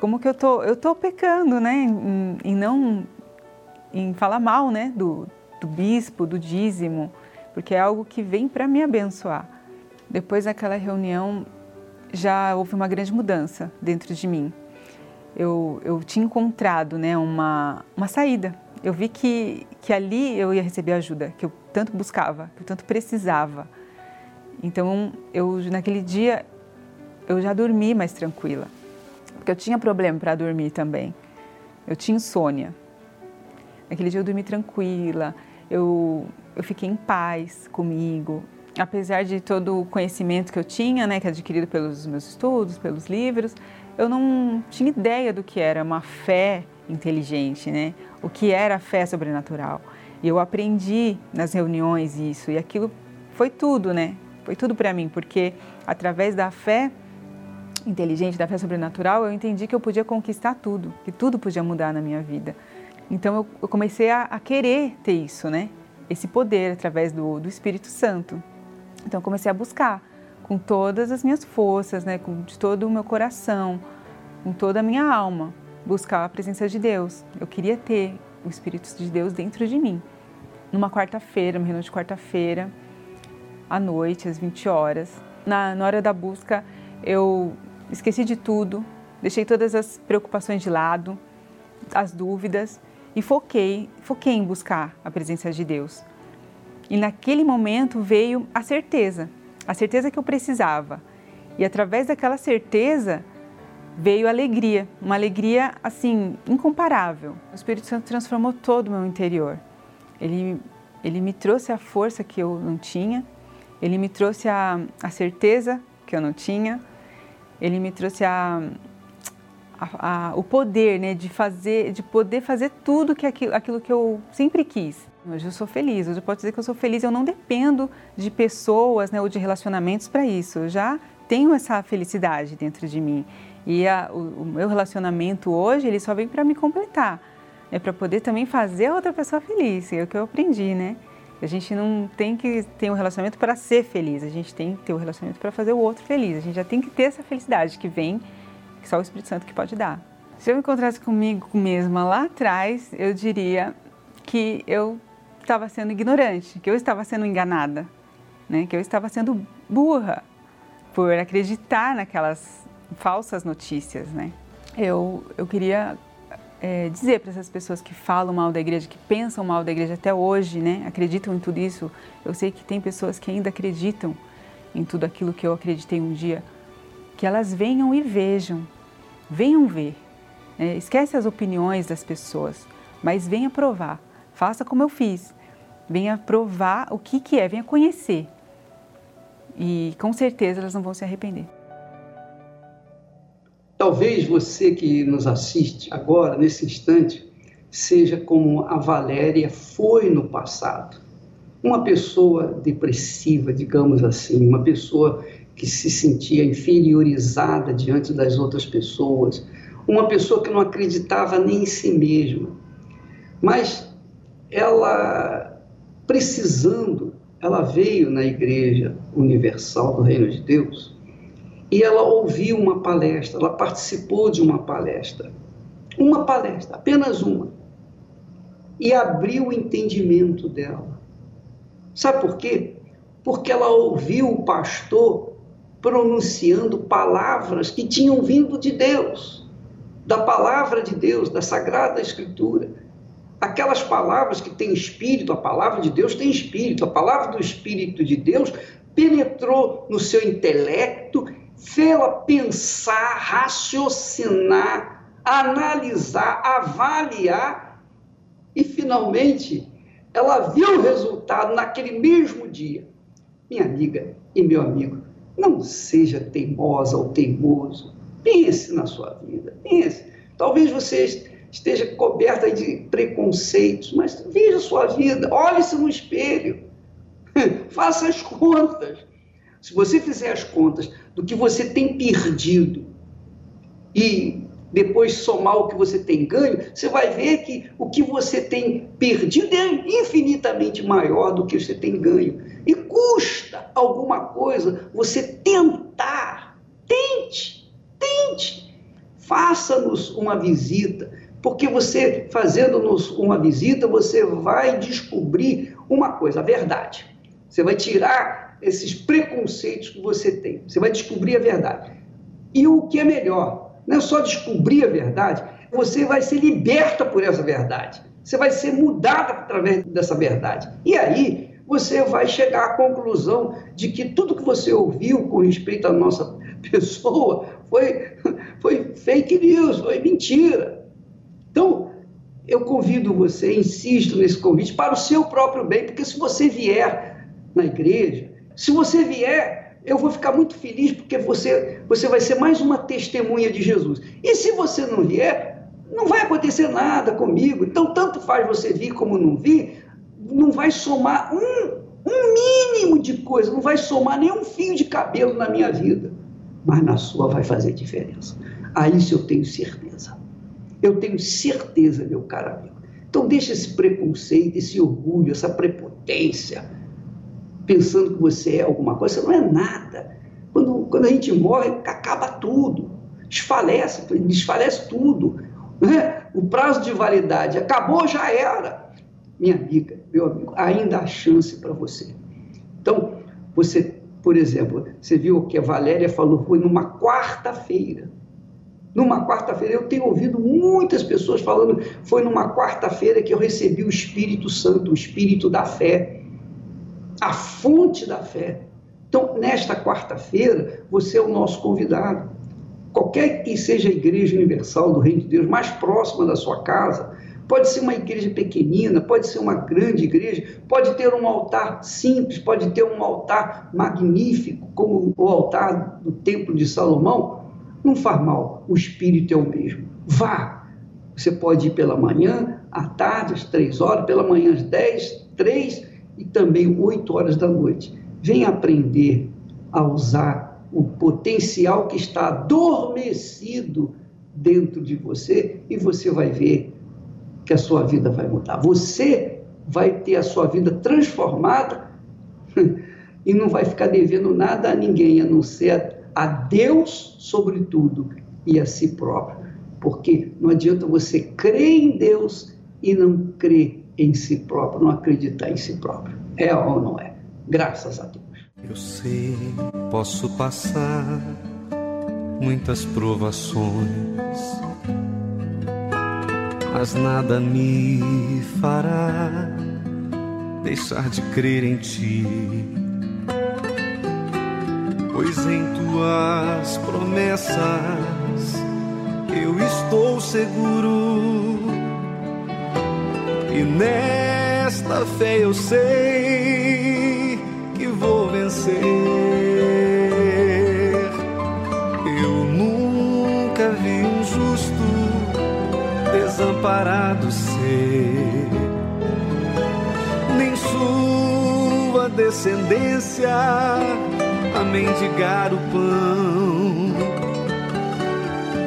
como que eu tô, eu tô pecando, né, em, em não, em falar mal, né, do, do bispo, do dízimo, porque é algo que vem para me abençoar. Depois daquela reunião, já houve uma grande mudança dentro de mim. Eu, eu tinha encontrado, né, uma, uma saída. Eu vi que, que ali eu ia receber ajuda, que eu tanto buscava, que eu tanto precisava. Então, eu naquele dia eu já dormi mais tranquila porque eu tinha problema para dormir também. Eu tinha insônia. Naquele dia eu dormi tranquila, eu, eu fiquei em paz comigo. Apesar de todo o conhecimento que eu tinha, né, que é adquirido pelos meus estudos, pelos livros, eu não tinha ideia do que era uma fé inteligente, né? O que era a fé sobrenatural. E eu aprendi nas reuniões isso, e aquilo foi tudo, né? Foi tudo para mim, porque através da fé inteligente, da fé sobrenatural, eu entendi que eu podia conquistar tudo, que tudo podia mudar na minha vida. Então eu, eu comecei a, a, querer ter isso, né? Esse poder através do, do Espírito Santo. Então eu comecei a buscar com todas as minhas forças, né? Com de todo o meu coração, com toda a minha alma, buscar a presença de Deus. Eu queria ter o Espírito de Deus dentro de mim. Numa quarta-feira, uma reunião de quarta-feira, à noite, às 20 horas. Na, na hora da busca, eu esqueci de tudo, deixei todas as preocupações de lado, as dúvidas e foquei, foquei em buscar a presença de Deus. E naquele momento veio a certeza, a certeza que eu precisava. E através daquela certeza veio alegria, uma alegria assim incomparável. O Espírito Santo transformou todo o meu interior. Ele ele me trouxe a força que eu não tinha, ele me trouxe a, a certeza que eu não tinha, ele me trouxe a, a, a, o poder né, de fazer, de poder fazer tudo que aquilo, aquilo que eu sempre quis. Hoje eu sou feliz, hoje eu posso dizer que eu sou feliz, eu não dependo de pessoas né, ou de relacionamentos para isso. Eu já tenho essa felicidade dentro de mim. E a, o, o, meu relacionamento hoje, ele só vem para me completar. é para poder também fazer a outra pessoa feliz. É o que eu aprendi, né? A gente não tem que ter um relacionamento para ser feliz, a gente tem que ter um relacionamento para fazer o outro feliz. A gente já tem que ter essa felicidade que vem, que só o Espírito Santo que pode dar. Se eu encontrasse comigo mesma lá atrás, eu diria que eu estava sendo ignorante, que eu estava sendo enganada, né? que eu estava sendo burra por acreditar naquelas falsas notícias. Né? Eu, eu queria é, dizer para essas pessoas que falam mal da igreja, que pensam mal da igreja até hoje, né? acreditam em tudo isso. Eu sei que tem pessoas que ainda acreditam em tudo aquilo que eu acreditei um dia, que elas venham e vejam, venham ver. É, esquece as opiniões das pessoas, mas venha provar. Faça como eu fiz. Venha provar o que, que é, venha conhecer. E com certeza elas não vão se arrepender.
Talvez você que nos assiste agora, nesse instante, seja como a Valéria foi no passado. Uma pessoa depressiva, digamos assim, uma pessoa que se sentia inferiorizada diante das outras pessoas, uma pessoa que não acreditava nem em si mesma. Mas ela, precisando, ela veio na Igreja Universal do Reino de Deus e ela ouviu uma palestra, ela participou de uma palestra. Uma palestra, apenas uma. E abriu o entendimento dela. Sabe por quê? Porque ela ouviu o pastor pronunciando palavras que tinham vindo de Deus, da palavra de Deus, da Sagrada Escritura. Aquelas palavras que têm espírito, a palavra de Deus tem espírito, a palavra do Espírito de Deus penetrou no seu intelecto fê-la pensar, raciocinar, analisar, avaliar e finalmente ela viu o resultado naquele mesmo dia. Minha amiga e meu amigo, não seja teimosa ou teimoso. Pense na sua vida, pense. Talvez você esteja coberta de preconceitos, mas veja a sua vida, olhe-se no espelho, faça as contas. Se você fizer as contas do que você tem perdido e depois somar o que você tem ganho, você vai ver que o que você tem perdido é infinitamente maior do que você tem ganho. E custa alguma coisa você tentar. Tente, tente. Faça-nos uma visita, porque você, fazendo-nos uma visita, você vai descobrir uma coisa, a verdade. Você vai tirar esses preconceitos que você tem. Você vai descobrir a verdade. E o que é melhor, não é só descobrir a verdade, você vai ser liberta por essa verdade. Você vai ser mudada através dessa verdade. E aí você vai chegar à conclusão de que tudo que você ouviu com respeito à nossa pessoa foi, foi fake news, foi mentira. Então, eu convido você, insisto nesse convite, para o seu próprio bem, porque se você vier na igreja, se você vier, eu vou ficar muito feliz porque você, você vai ser mais uma testemunha de Jesus. E se você não vier, não vai acontecer nada comigo. Então, tanto faz você vir como não vir, não vai somar um, um mínimo de coisa, não vai somar nenhum fio de cabelo na minha vida. Mas na sua vai fazer diferença. A isso eu tenho certeza. Eu tenho certeza, meu caro amigo. Então, deixa esse preconceito, esse orgulho, essa prepotência pensando que você é alguma coisa, você não é nada. Quando, quando a gente morre, acaba tudo, desfalece, desfalece tudo. Né? O prazo de validade acabou, já era. Minha amiga, meu amigo, ainda há chance para você. Então, você, por exemplo, você viu o que a Valéria falou, foi numa quarta-feira. Numa quarta-feira, eu tenho ouvido muitas pessoas falando, foi numa quarta-feira que eu recebi o Espírito Santo, o Espírito da fé a fonte da fé. Então, nesta quarta-feira, você é o nosso convidado. Qualquer que seja a igreja universal do Reino de Deus mais próxima da sua casa, pode ser uma igreja pequenina, pode ser uma grande igreja, pode ter um altar simples, pode ter um altar magnífico, como o altar do Templo de Salomão. Não faz mal, o espírito é o mesmo. Vá. Você pode ir pela manhã, à tarde, às três horas, pela manhã às dez, três e também 8 horas da noite. Venha aprender a usar o potencial que está adormecido dentro de você e você vai ver que a sua vida vai mudar. Você vai ter a sua vida transformada e não vai ficar devendo nada a ninguém, a não ser a Deus, sobretudo, e a si próprio. Porque não adianta você crer em Deus e não crer em si próprio, não acreditar em si próprio. É ou não é? Graças a Deus.
Eu sei, posso passar muitas provações, mas nada me fará deixar de crer em ti. Pois em tuas promessas eu estou seguro, e nesta fé eu sei que vou vencer. Eu nunca vi um justo desamparado ser, nem sua descendência a mendigar o pão.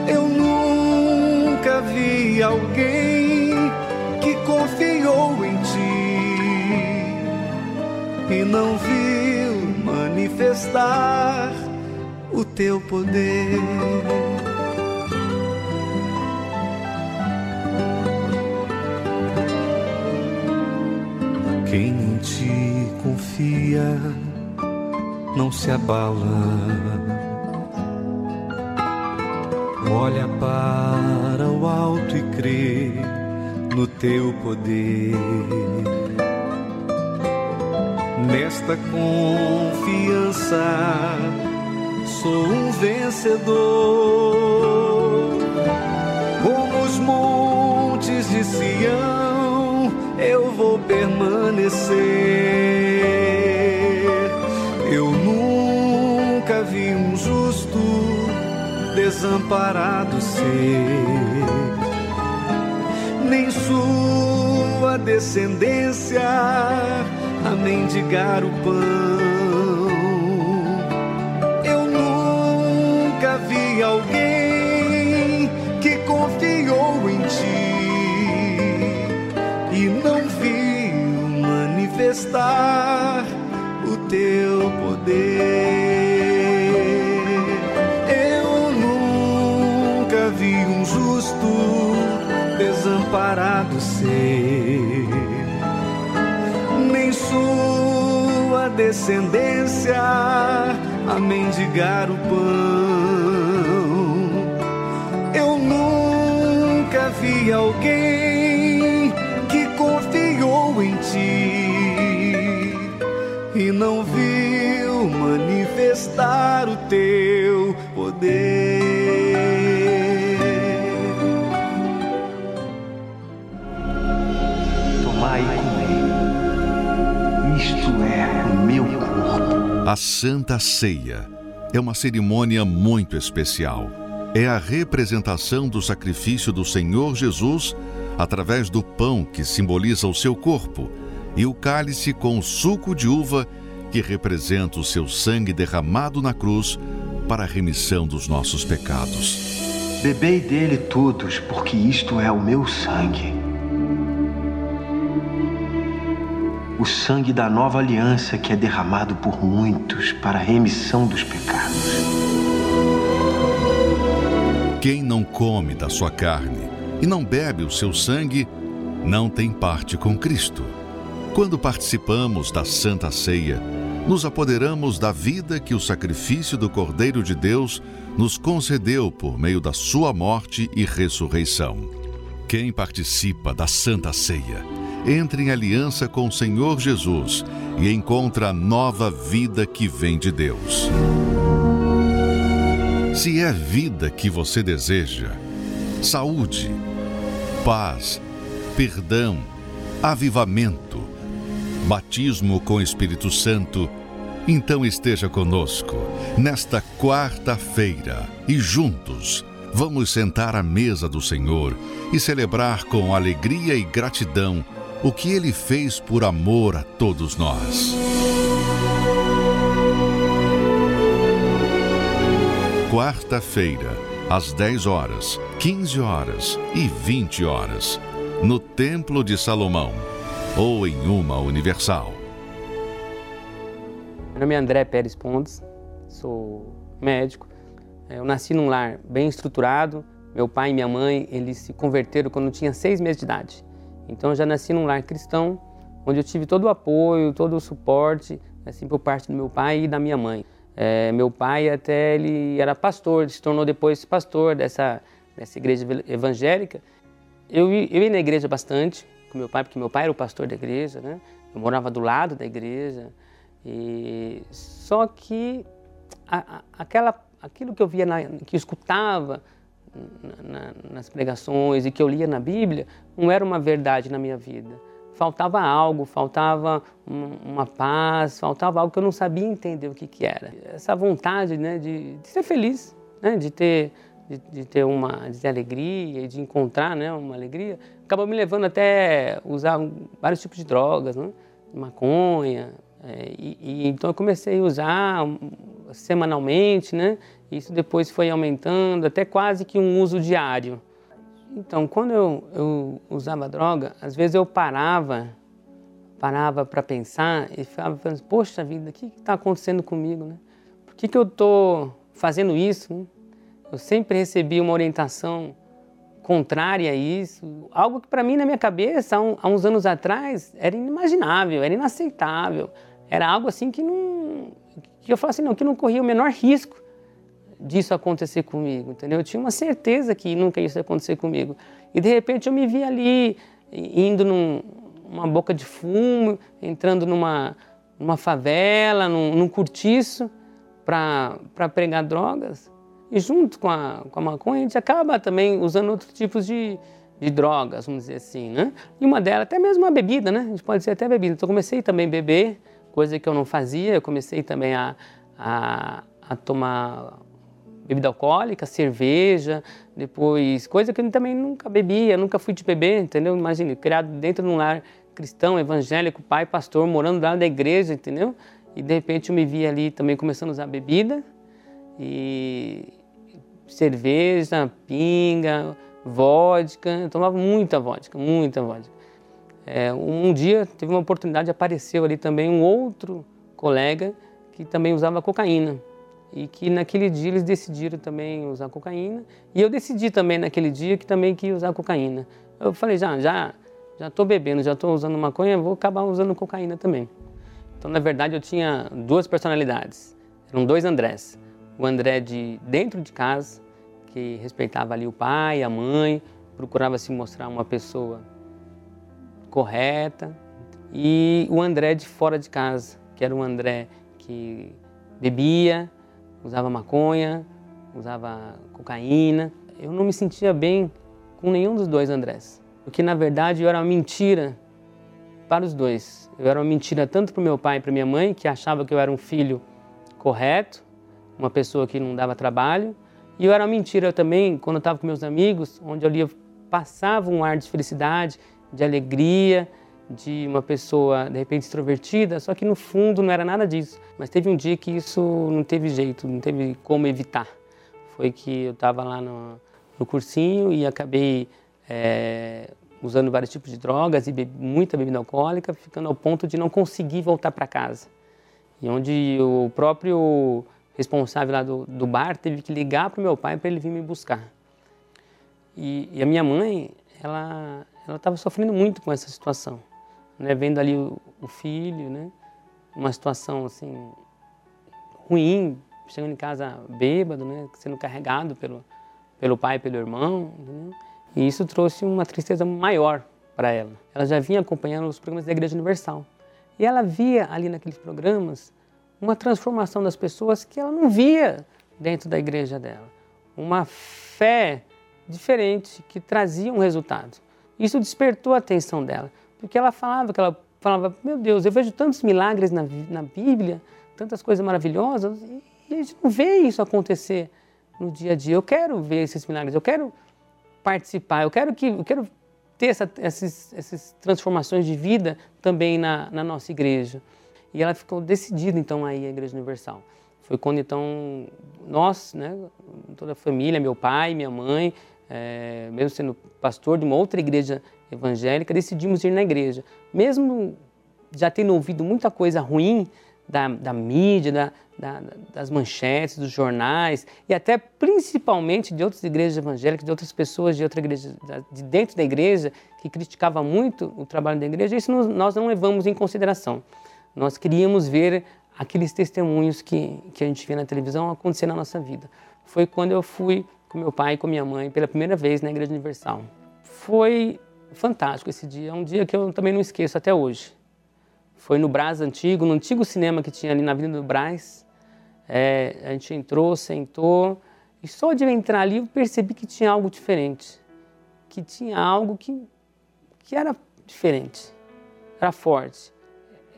Eu nunca vi alguém que confiou em ti e não viu manifestar o teu poder. Quem em ti confia não se abala. Olha para o alto e crê no teu poder. Nesta confiança sou um vencedor. Como os montes de Sião, eu vou permanecer. Desamparado ser, nem sua descendência a mendigar o pão. Eu nunca vi alguém que confiou em ti e não viu manifestar o teu desamparado ser, nem sua descendência a mendigar o pão. Eu nunca vi alguém que confiou em ti e não viu manifestar o teu poder.
A Santa Ceia é uma cerimônia muito especial. É a representação do sacrifício do Senhor Jesus através do pão que simboliza o seu corpo e o cálice com o suco de uva que representa o seu sangue derramado na cruz para a remissão dos nossos pecados.
Bebei dele todos, porque isto é o meu sangue. O sangue da nova aliança que é derramado por muitos para a remissão dos pecados.
Quem não come da sua carne e não bebe o seu sangue, não tem parte com Cristo. Quando participamos da Santa Ceia, nos apoderamos da vida que o sacrifício do Cordeiro de Deus nos concedeu por meio da sua morte e ressurreição. Quem participa da Santa Ceia entra em aliança com o Senhor Jesus e encontra a nova vida que vem de Deus. Se é vida que você deseja, saúde, paz, perdão, avivamento, batismo com o Espírito Santo, então esteja conosco nesta quarta-feira e juntos vamos sentar à mesa do Senhor e celebrar com alegria e gratidão o que ele fez por amor a todos nós. Quarta-feira, às 10 horas, 15 horas e 20 horas no Templo de Salomão ou em uma universal.
Meu nome é André Pérez Pontes, sou médico. É, eu nasci num lar bem estruturado. Meu pai e minha mãe eles se converteram quando eu tinha seis meses de idade. Então eu já nasci num lar cristão, onde eu tive todo o apoio, todo o suporte, assim por parte do meu pai e da minha mãe. É, meu pai até ele era pastor, se tornou depois pastor dessa, dessa igreja evangélica. Eu, eu ia na igreja bastante com meu pai, porque meu pai era o pastor da igreja, né? Eu morava do lado da igreja. E só que a, a, aquela, aquilo que eu via, na, que eu escutava na, nas pregações e que eu lia na Bíblia, não era uma verdade na minha vida faltava algo, faltava uma paz, faltava algo que eu não sabia entender o que, que era. Essa vontade né, de, de ser feliz, né, de, ter, de, de, ter uma de ter alegria, de encontrar né, uma alegria, acabou me levando até usar vários tipos de drogas, né, maconha. É, e, e, então eu comecei a usar semanalmente, né? Isso depois foi aumentando até quase que um uso diário. Então, quando eu, eu usava droga, às vezes eu parava, parava para pensar e ficava pensando, poxa vida, o que está acontecendo comigo, né? Por que, que eu estou fazendo isso? Né? Eu sempre recebi uma orientação contrária a isso, algo que para mim na minha cabeça, há, uns anos atrás, era inimaginável, era inaceitável, era algo assim que não, que eu falava assim, não, que não corria o menor risco disso acontecer comigo, entendeu? Eu tinha uma certeza que nunca ia acontecer comigo. E de repente eu me vi ali indo numa boca de fumo, entrando numa, numa favela, num, num cortiço para pregar drogas. E junto com a, com a maconha, a gente acaba também usando outros tipos de, de drogas, vamos dizer assim, né? E uma delas, até mesmo a bebida, né? A gente pode dizer até bebida. Então eu comecei também a beber, coisa que eu não fazia. Eu comecei também a, a, a tomar bebida alcoólica, cerveja, depois coisa que eu também nunca bebia, nunca fui de beber, entendeu? Imagine, criado dentro de um lar cristão, evangélico, pai, pastor, morando lá da igreja, entendeu? E de repente eu me vi ali também começando a usar bebida e cerveja, pinga, vodka, eu tomava muita vodka, muita vodka. É, um dia teve uma oportunidade, apareceu ali também um outro colega que também usava cocaína e que naquele dia eles decidiram também usar cocaína e eu decidi também naquele dia que também queria usar cocaína. Eu falei já já já estou bebendo, já estou usando maconha, vou acabar usando cocaína também. Então na verdade eu tinha duas personalidades, eram dois Andrés, o André de dentro de casa que respeitava ali o pai, a mãe, procurava se mostrar uma pessoa correta e o André de fora de casa, que era o André que bebia, usava maconha, usava cocaína. Eu não me sentia bem com nenhum dos dois Andrés, porque na verdade eu era uma mentira para os dois. Eu era uma mentira tanto para o meu pai e para minha mãe, que achava que eu era um filho correto, uma pessoa que não dava trabalho, e eu era uma mentira também quando eu estava com meus amigos, onde eu ali passava um ar de felicidade, de alegria, de uma pessoa de repente extrovertida, só que no fundo não era nada disso. Mas teve um dia que isso não teve jeito, não teve como evitar. Foi que eu estava lá no, no, cursinho e acabei é, usando vários tipos de drogas e bebi, muita bebida alcoólica, ficando ao ponto de não conseguir voltar para casa. E onde o próprio responsável lá do, do bar teve que ligar para o meu pai para ele vir me buscar. E, e a minha mãe, ela estava sofrendo muito com essa situação né, vendo ali o, o filho, né, uma situação assim ruim, chegando em casa bêbado, né, sendo carregado pelo pelo pai, pelo irmão, né, e isso trouxe uma tristeza maior para ela. Ela já vinha acompanhando os programas da Igreja Universal e ela via ali naqueles programas uma transformação das pessoas que ela não via dentro da igreja dela, uma fé diferente que trazia um resultado. Isso despertou a atenção dela. Porque ela falava que ela falava, meu Deus, eu vejo tantos milagres na, na Bíblia, tantas coisas maravilhosas, e, e a gente não vê isso acontecer no dia a dia. Eu quero ver esses milagres, eu quero participar, eu quero que eu quero ter essa, essas, essas transformações de vida também na, na nossa igreja. E ela ficou decidida então aí a Igreja Universal. Foi quando então nós, né, toda a família, meu pai, minha mãe, é, mesmo sendo pastor de uma outra igreja evangélica, decidimos ir na igreja. Mesmo já tendo ouvido muita coisa ruim da, da mídia, da, da, das manchetes, dos jornais e até principalmente de outras igrejas evangélicas, de outras pessoas de outra igreja, de dentro da igreja que criticava muito o trabalho da igreja, isso nós não levamos em consideração. Nós queríamos ver aqueles testemunhos que, que a gente vê na televisão acontecer na nossa vida. Foi quando eu fui com meu pai e com minha mãe pela primeira vez na Igreja Universal. Foi fantástico esse dia, é um dia que eu também não esqueço até hoje. Foi no Brás Antigo, no antigo cinema que tinha ali na Avenida do Brás. É, a gente entrou, sentou, e só de entrar ali eu percebi que tinha algo diferente. Que tinha algo que, que era diferente, era forte.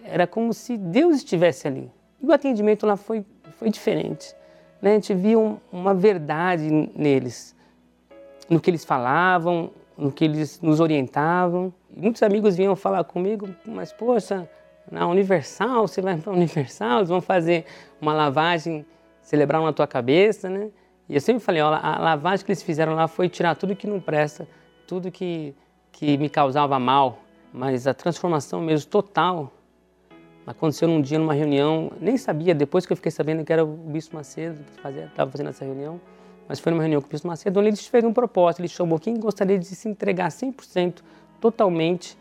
Era como se Deus estivesse ali. E o atendimento lá foi, foi diferente. Né? A gente via um, uma verdade neles, no que eles falavam, no que eles nos orientavam. Muitos amigos vinham falar comigo, mas poxa, na Universal, você vai para a Universal, eles vão fazer uma lavagem cerebral na tua cabeça, né? E eu sempre falei, ó, a lavagem que eles fizeram lá foi tirar tudo que não presta, tudo que, que me causava mal, mas a transformação mesmo total aconteceu num dia, numa reunião, nem sabia, depois que eu fiquei sabendo que era o Bispo Macedo que estava fazendo essa reunião, mas foi numa reunião com o Bispo Macedo, onde ele fez um propósito, ele chamou quem gostaria de se entregar 100%, totalmente,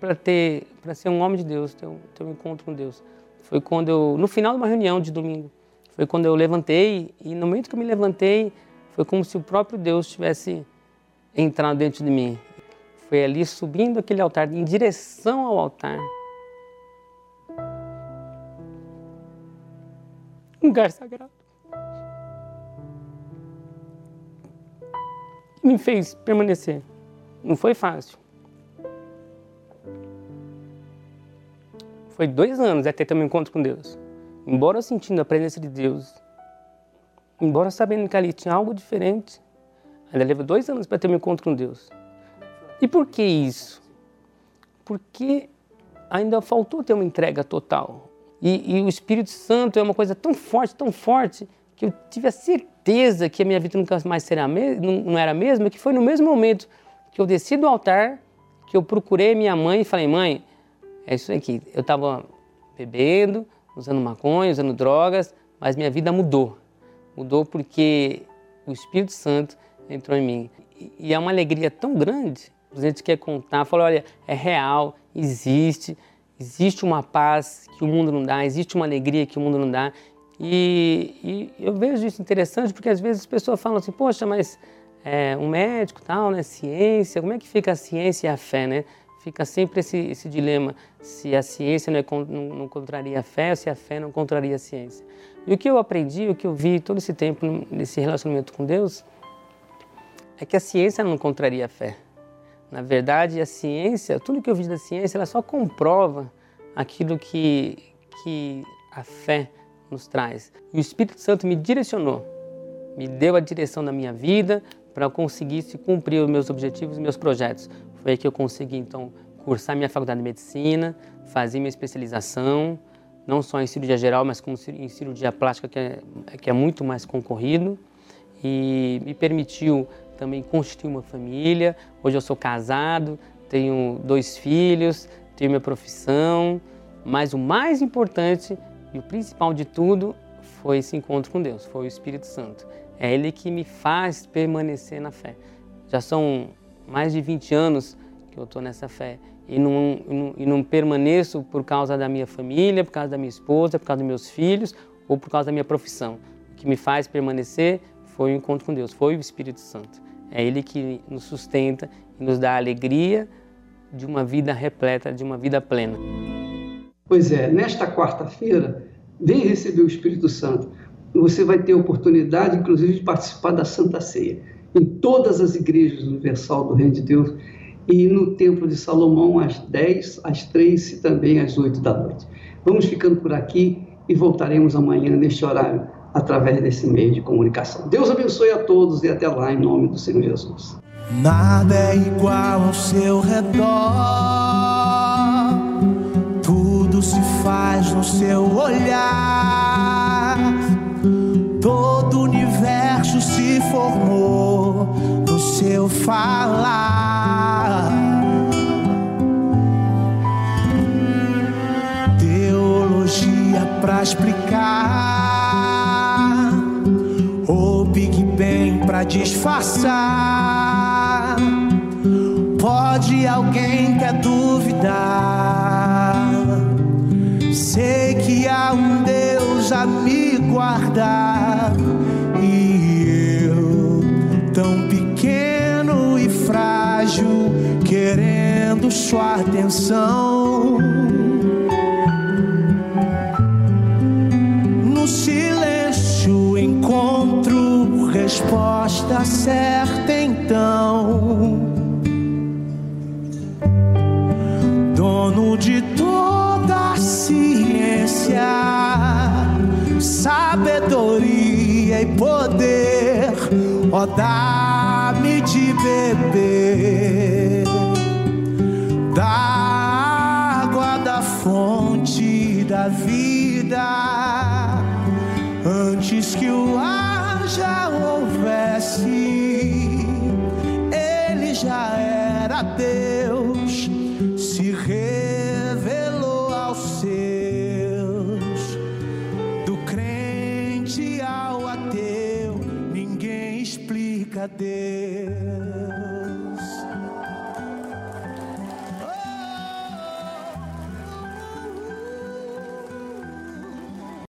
para ter, para ser um homem de Deus, ter um, ter um encontro com Deus. Foi quando eu, no final de uma reunião de domingo, foi quando eu levantei e no momento que eu me levantei, foi como se o próprio Deus tivesse entrado dentro de mim. Foi ali subindo aquele altar, em direção ao altar. Um lugar sagrado. Me fez permanecer. Não foi fácil. Foi dois anos até ter meu encontro com Deus. Embora sentindo a presença de Deus, embora sabendo que ali tinha algo diferente, ainda levou dois anos para ter meu encontro com Deus. E por que isso? Porque ainda faltou ter uma entrega total. E, e, o Espírito Santo é uma coisa tão forte, tão forte, que eu tive a certeza que a minha vida nunca mais será não, não era a mesma, que foi no mesmo momento que eu desci do altar, que eu procurei minha mãe e falei, mãe, é isso aqui. Eu estava bebendo, usando maconha, usando drogas, mas minha vida mudou. Mudou porque o Espírito Santo entrou em mim. E é uma alegria tão grande. A gente quer contar, falar, olha, é real, existe, existe uma paz que o mundo não dá, existe uma alegria que o mundo não dá. E, e eu vejo isso interessante porque às vezes as pessoas falam assim, poxa, mas é, um médico tal, né, ciência, como é que fica a ciência e a fé, né? fica sempre esse, esse dilema se a ciência não, é, não, não contraria a fé ou se a fé não contraria a ciência. E o que eu aprendi, o que eu vi todo esse tempo nesse relacionamento com Deus, é que a ciência não contraria a fé. Na verdade, a ciência, tudo que eu vi da ciência, ela só comprova aquilo que, que a fé nos traz. E o Espírito Santo me direcionou, me deu a direção da minha vida para eu conseguisse cumprir os meus objetivos e meus projetos. Foi aí que eu consegui, então, cursar minha faculdade de medicina, fazer minha especialização, não só em cirurgia geral, mas como em cirurgia plástica, que é, que é muito mais concorrido. E me permitiu também constituir uma família. Hoje eu sou casado, tenho dois filhos, tenho minha profissão. Mas o mais importante e o principal de tudo foi esse encontro com Deus, foi o Espírito Santo. É Ele que me faz permanecer na fé. Já são mais de 20 anos que eu estou nessa fé e não, não, e não permaneço por causa da minha família, por causa da minha esposa, por causa dos meus filhos ou por causa da minha profissão. O que me faz permanecer foi o encontro com Deus, foi o Espírito Santo. É Ele que nos sustenta e nos dá a alegria de uma vida repleta, de uma vida plena.
Pois é, nesta quarta-feira, vem receber o Espírito Santo. Você vai ter oportunidade, inclusive, de participar da Santa Ceia em todas as igrejas universal do Reino de Deus e no Templo de Salomão às 10, às 3 e também às 8 da noite. Vamos ficando por aqui e voltaremos amanhã neste horário através desse meio de comunicação. Deus abençoe a todos e até lá em nome do Senhor Jesus.
Nada é igual ao seu redor. Tudo se no seu olhar. Todo o universo se formou ouvido falar. Teologia pra explicar, ou Big Bang pra disfarçar. Pode alguém quer duvidar? Sei que há um Deus a me guardar e eu tão pequeno e frágil querendo sua atenção. No silêncio encontro resposta certa então. Sabedoria e poder, ó, dá-me de beber da água da fonte da vida, antes que o ar já houvesse, ele já era Deus,